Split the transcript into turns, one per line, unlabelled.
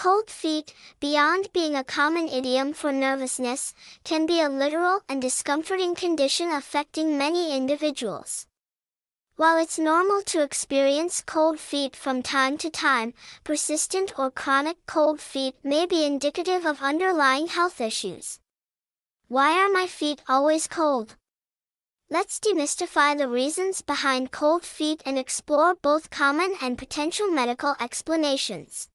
Cold feet, beyond being a common idiom for nervousness, can be a literal and discomforting condition affecting many individuals. While it's normal to experience cold feet from time to time, persistent or chronic cold feet may be indicative of underlying health issues. Why are my feet always cold? Let's demystify the reasons behind cold feet and explore both common and potential medical explanations.